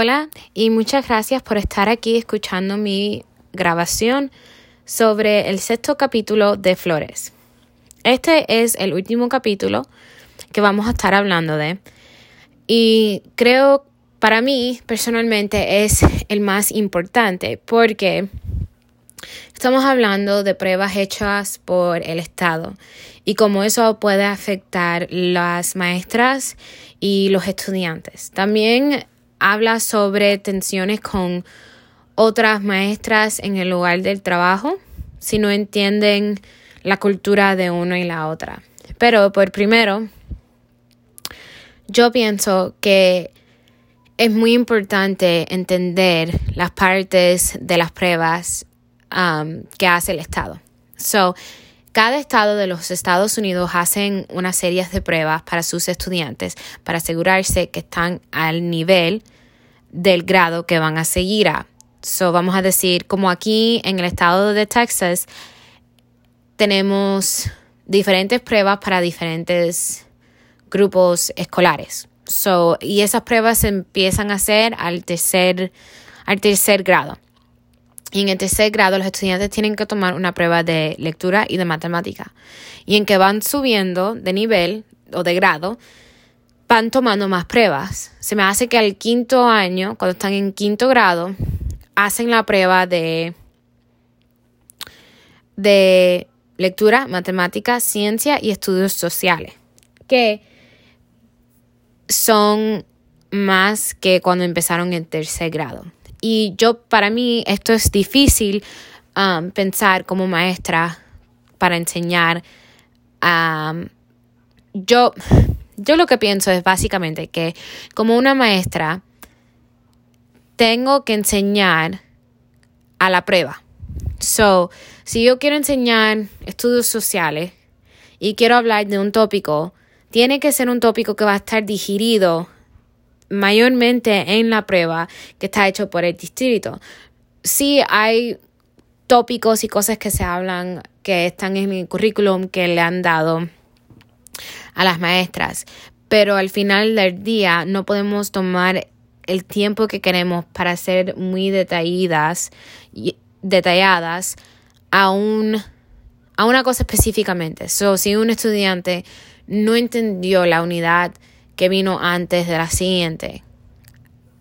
Hola y muchas gracias por estar aquí escuchando mi grabación sobre el sexto capítulo de Flores. Este es el último capítulo que vamos a estar hablando de y creo para mí personalmente es el más importante porque estamos hablando de pruebas hechas por el Estado y cómo eso puede afectar las maestras y los estudiantes. También habla sobre tensiones con otras maestras en el lugar del trabajo si no entienden la cultura de uno y la otra. Pero por primero, yo pienso que es muy importante entender las partes de las pruebas um, que hace el Estado. So, cada estado de los Estados Unidos hacen una serie de pruebas para sus estudiantes para asegurarse que están al nivel del grado que van a seguir a. So, vamos a decir, como aquí en el estado de Texas, tenemos diferentes pruebas para diferentes grupos escolares. So, y esas pruebas se empiezan a hacer al tercer, al tercer grado. Y en el tercer grado los estudiantes tienen que tomar una prueba de lectura y de matemática. Y en que van subiendo de nivel o de grado, van tomando más pruebas. Se me hace que al quinto año, cuando están en quinto grado, hacen la prueba de, de lectura, matemática, ciencia y estudios sociales, que son más que cuando empezaron en tercer grado. Y yo, para mí, esto es difícil um, pensar como maestra para enseñar. Um, yo, yo lo que pienso es básicamente que como una maestra tengo que enseñar a la prueba. So, si yo quiero enseñar estudios sociales y quiero hablar de un tópico, tiene que ser un tópico que va a estar digerido mayormente en la prueba que está hecho por el distrito. Sí hay tópicos y cosas que se hablan que están en el currículum que le han dado a las maestras, pero al final del día no podemos tomar el tiempo que queremos para ser muy detalladas, detalladas a, un, a una cosa específicamente. So, si un estudiante no entendió la unidad que vino antes de la siguiente.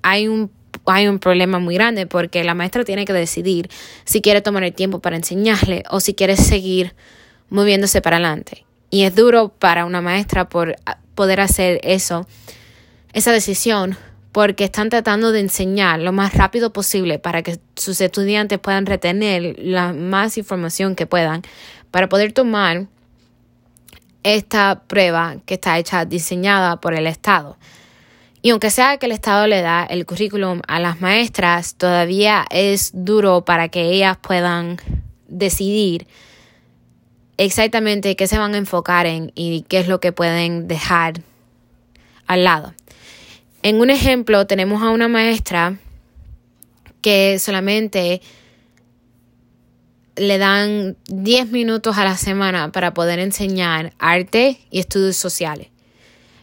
Hay un, hay un problema muy grande porque la maestra tiene que decidir si quiere tomar el tiempo para enseñarle o si quiere seguir moviéndose para adelante. Y es duro para una maestra por poder hacer eso, esa decisión, porque están tratando de enseñar lo más rápido posible para que sus estudiantes puedan retener la más información que puedan para poder tomar esta prueba que está hecha, diseñada por el Estado. Y aunque sea que el Estado le da el currículum a las maestras, todavía es duro para que ellas puedan decidir exactamente qué se van a enfocar en y qué es lo que pueden dejar al lado. En un ejemplo tenemos a una maestra que solamente le dan 10 minutos a la semana para poder enseñar arte y estudios sociales.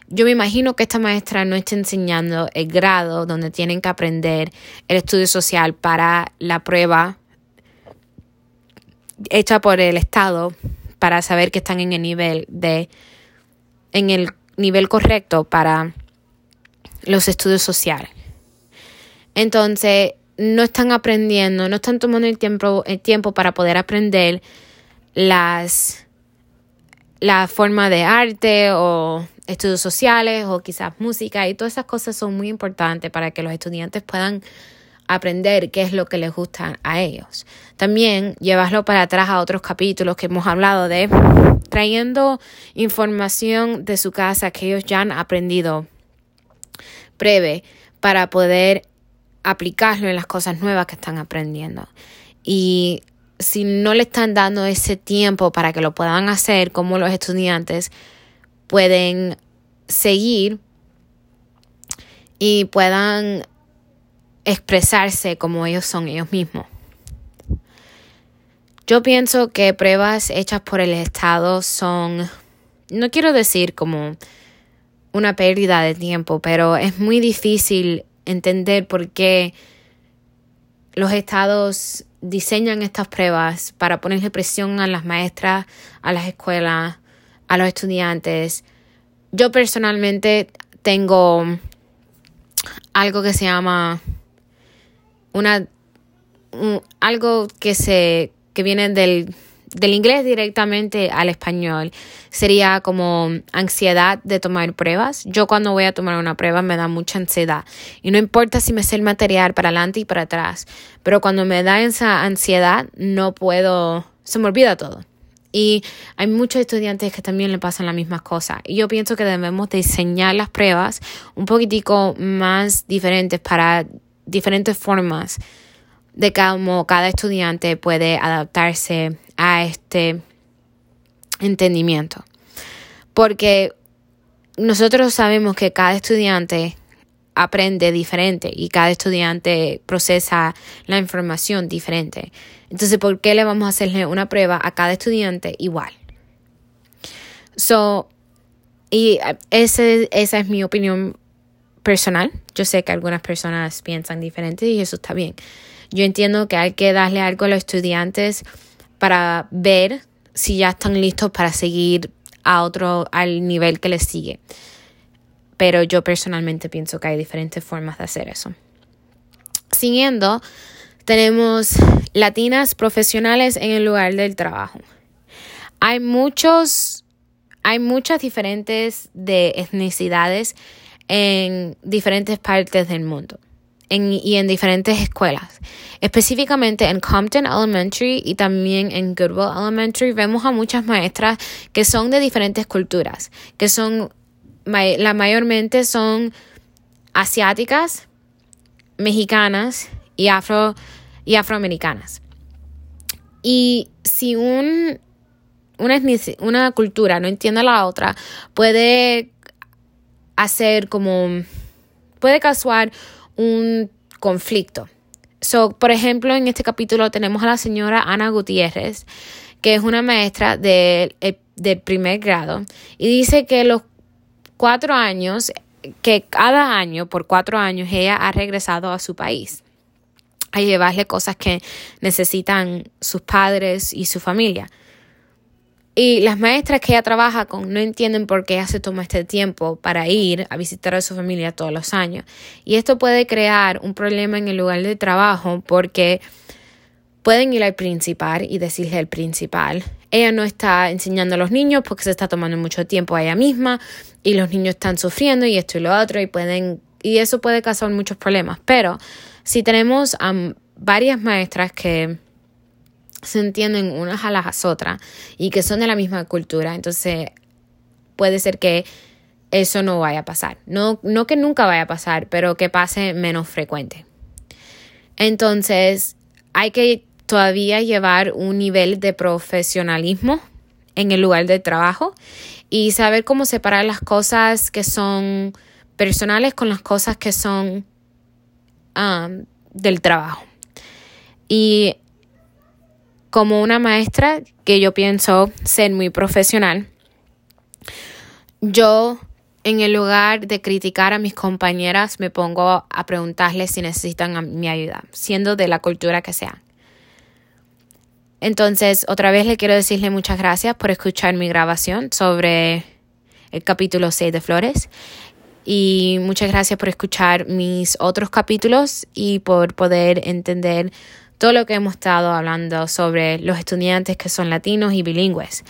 Yo me imagino que esta maestra no está enseñando el grado donde tienen que aprender el estudio social para la prueba hecha por el Estado para saber que están en el nivel de en el nivel correcto para los estudios sociales. Entonces, no están aprendiendo, no están tomando el tiempo, el tiempo para poder aprender las la forma de arte o estudios sociales o quizás música y todas esas cosas son muy importantes para que los estudiantes puedan aprender qué es lo que les gusta a ellos. También llevarlo para atrás a otros capítulos que hemos hablado de trayendo información de su casa que ellos ya han aprendido breve para poder aplicarlo en las cosas nuevas que están aprendiendo. Y si no le están dando ese tiempo para que lo puedan hacer, como los estudiantes pueden seguir y puedan expresarse como ellos son ellos mismos. Yo pienso que pruebas hechas por el Estado son, no quiero decir como una pérdida de tiempo, pero es muy difícil entender por qué los estados diseñan estas pruebas para ponerle presión a las maestras, a las escuelas, a los estudiantes. Yo personalmente tengo algo que se llama una algo que se que viene del del inglés directamente al español sería como ansiedad de tomar pruebas. Yo cuando voy a tomar una prueba me da mucha ansiedad y no importa si me sé el material para adelante y para atrás, pero cuando me da esa ansiedad no puedo, se me olvida todo. Y hay muchos estudiantes que también le pasan las mismas cosas. Y yo pienso que debemos diseñar las pruebas un poquitico más diferentes para diferentes formas de cómo cada estudiante puede adaptarse a este entendimiento. Porque nosotros sabemos que cada estudiante aprende diferente y cada estudiante procesa la información diferente. Entonces, ¿por qué le vamos a hacerle una prueba a cada estudiante igual? So, y ese, esa es mi opinión personal. Yo sé que algunas personas piensan diferente y eso está bien. Yo entiendo que hay que darle algo a los estudiantes para ver si ya están listos para seguir a otro, al nivel que les sigue. Pero yo personalmente pienso que hay diferentes formas de hacer eso. Siguiendo, tenemos latinas profesionales en el lugar del trabajo. Hay muchos, hay muchas diferentes de etnicidades en diferentes partes del mundo y en diferentes escuelas. Específicamente en Compton Elementary y también en Goodwill Elementary vemos a muchas maestras que son de diferentes culturas, que son, la mayormente son asiáticas, mexicanas y, afro, y afroamericanas. Y si un, una, cultura no entiende a la otra, puede hacer como, puede causar un conflicto. So, por ejemplo, en este capítulo tenemos a la señora Ana Gutiérrez, que es una maestra de, eh, de primer grado, y dice que los cuatro años, que cada año, por cuatro años, ella ha regresado a su país a llevarle cosas que necesitan sus padres y su familia. Y las maestras que ella trabaja con no entienden por qué ella se toma este tiempo para ir a visitar a su familia todos los años. Y esto puede crear un problema en el lugar de trabajo porque pueden ir al principal y decirle al principal, ella no está enseñando a los niños porque se está tomando mucho tiempo a ella misma y los niños están sufriendo y esto y lo otro y pueden y eso puede causar muchos problemas. Pero si tenemos a varias maestras que se entienden unas a las otras y que son de la misma cultura, entonces puede ser que eso no vaya a pasar. No, no que nunca vaya a pasar, pero que pase menos frecuente. Entonces, hay que todavía llevar un nivel de profesionalismo en el lugar de trabajo y saber cómo separar las cosas que son personales con las cosas que son um, del trabajo. Y como una maestra que yo pienso ser muy profesional, yo en el lugar de criticar a mis compañeras me pongo a preguntarles si necesitan mi ayuda, siendo de la cultura que sea. Entonces, otra vez le quiero decirle muchas gracias por escuchar mi grabación sobre el capítulo 6 de Flores. Y muchas gracias por escuchar mis otros capítulos y por poder entender todo lo que hemos estado hablando sobre los estudiantes que son latinos y bilingües.